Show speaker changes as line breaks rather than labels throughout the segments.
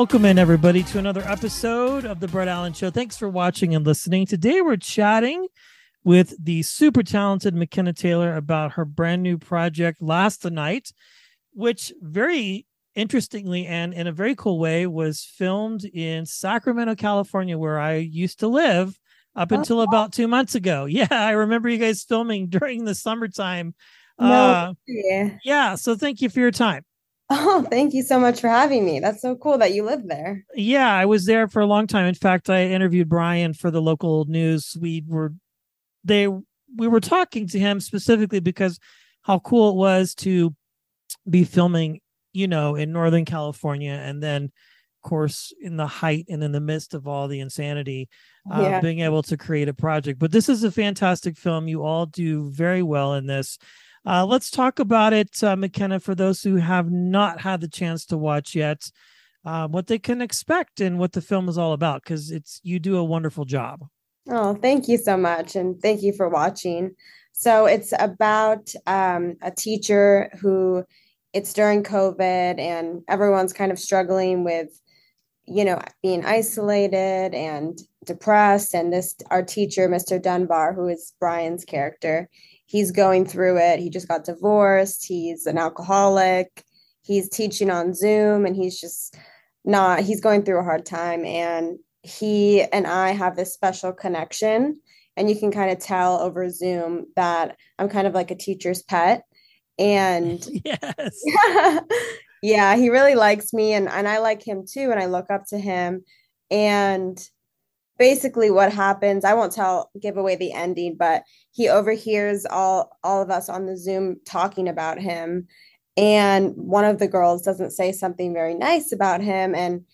Welcome in, everybody, to another episode of the Brett Allen Show. Thanks for watching and listening. Today, we're chatting with the super talented Makena Taylor about her brand new project, Last the Night, which very interestingly and in a very cool way was filmed in Sacramento, California, where I used to live up until about two months ago. Yeah, I remember you guys filming during the summertime.
No,
Uh,
yeah.
yeah, so thank you for your time.
Oh, thank you so much for having me. That's so cool that you live there.
Yeah, I was there for a long time. In fact, I interviewed Brian for the local news. We were they we were talking to him specifically because how cool it was to be filming, you know, in Northern California and then of course in the height and in the midst of all the insanity uh,
Yeah.
being able to create a project. But this is a fantastic film. You all do very well in this. Uh, let's talk about it, uh, Makena, for those who have not had the chance to watch yet, uh, what they can expect and what the film is all about, because it's you do a wonderful job.
Oh, thank you so much. And thank you for watching. So it's about um, a teacher who it's during COVID and everyone's kind of struggling with, you know, being isolated and depressed. And this, our teacher, Mr. Dunbar, who is Brian's character, he's going through it. He just got divorced. He's an alcoholic. He's teaching on Zoom and he's just not, he's going through a hard time. And he and I have this special connection. And you can kind of tell over Zoom that I'm kind of like a teacher's pet. And
yes.
yeah, he really likes me and, and I like him too. And I look up to him. And basically what happens, I won't tell give away the ending, but he overhears all all of us on the Zoom talking about him. And one of the girls doesn't say something very nice about him. And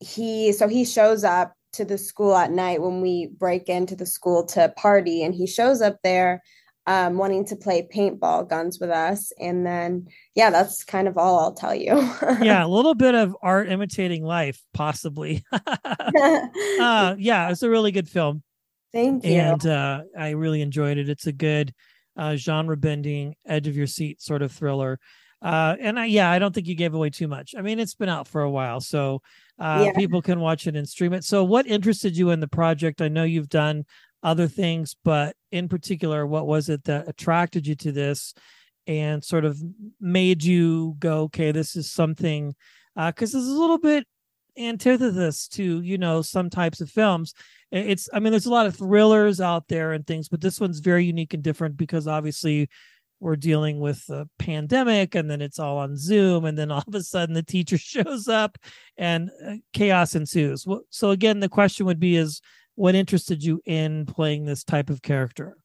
he so he shows up to the school at night when we break into the school to party and he shows up there um, wanting to play paintball guns with us and then yeah that's kind of all i'll tell you
yeah, a little bit of art imitating life, possibly. uh, yeah, it's a really good film.
thank you
and uh, I really enjoyed it. It's a good uh, genre bending, edge of your seat sort of thriller. Uh, and I, yeah, I don't think you gave away too much. I mean, it's been out for a while, so uh,
Yeah.
people can watch it and stream it. So, what interested you in the project? I know you've done other things, but in particular, what was it that attracted you to this and sort of made you go, okay, this is something? Because this is a little bit antithesis to you know some types of films it's i mean there's a lot of thrillers out there and things but this one's very unique and different because obviously we're dealing with a pandemic and then it's all on zoom and then all of a sudden the teacher shows up and uh, chaos ensues so again the question would be is what interested you in playing this type of character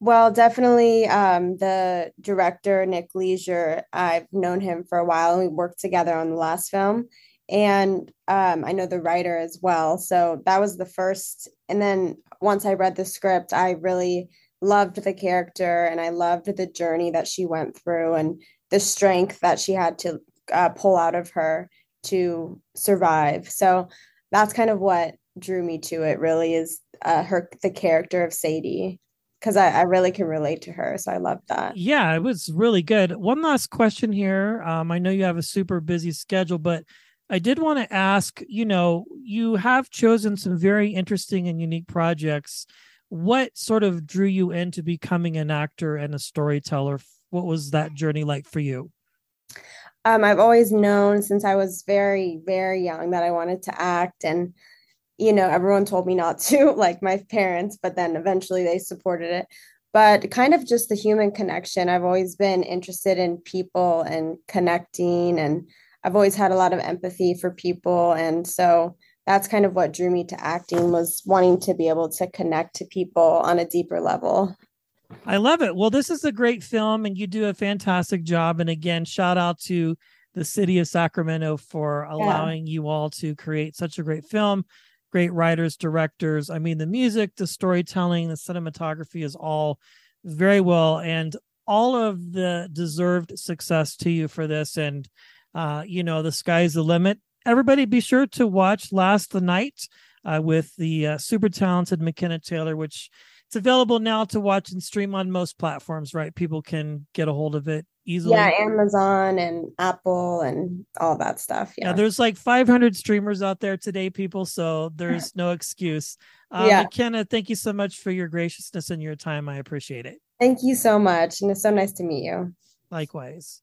Well, definitely um, the director, Nick Leisure, I've known him for a while. and We worked together on the last film. And um, I know the writer as well. So that was the first. And then once I read the script, I really loved the character and I loved the journey that she went through and the strength that she had to uh, pull out of her to survive. So that's kind of what drew me to it, really, is uh, her, the character of Sadie because I, I really can relate to her. So I love that.
yeah it was really good one last question here um i know you have a super busy schedule but I did want to ask, you know, you have chosen some very interesting and unique projects. What sort of drew you into becoming an actor and a storyteller? What was that journey like for you?
Um, I've always known since I was very, very young that I wanted to act. And, you know, everyone told me not to, like my parents, but then eventually they supported it. But kind of just the human connection. I've always been interested in people and connecting and I've always had a lot of empathy for people. And so that's kind of what drew me to acting was wanting to be able to connect to people on a deeper level.
I love it. Well, this is a great film and you do a fantastic job. And again, shout out to the city of Sacramento for allowing yeah. you all to create such a great film. Great writers, directors. I mean, the music, the storytelling, the cinematography is all very well. And all of the deserved success to you for this. And uh, you know, the sky's the limit. Everybody be sure to watch Last the Night uh, with the uh, super talented Makena Taylor, which it's available now to watch and stream on most platforms, right? People can get a hold of it easily.
Yeah, Amazon and Apple and all that stuff. Yeah.
yeah there's like 500 streamers out there today, people. So there's no excuse. Uh, yeah. Makena, thank you so much for your graciousness and your time. I appreciate it.
Thank you so much. And it's so nice to meet you.
Likewise.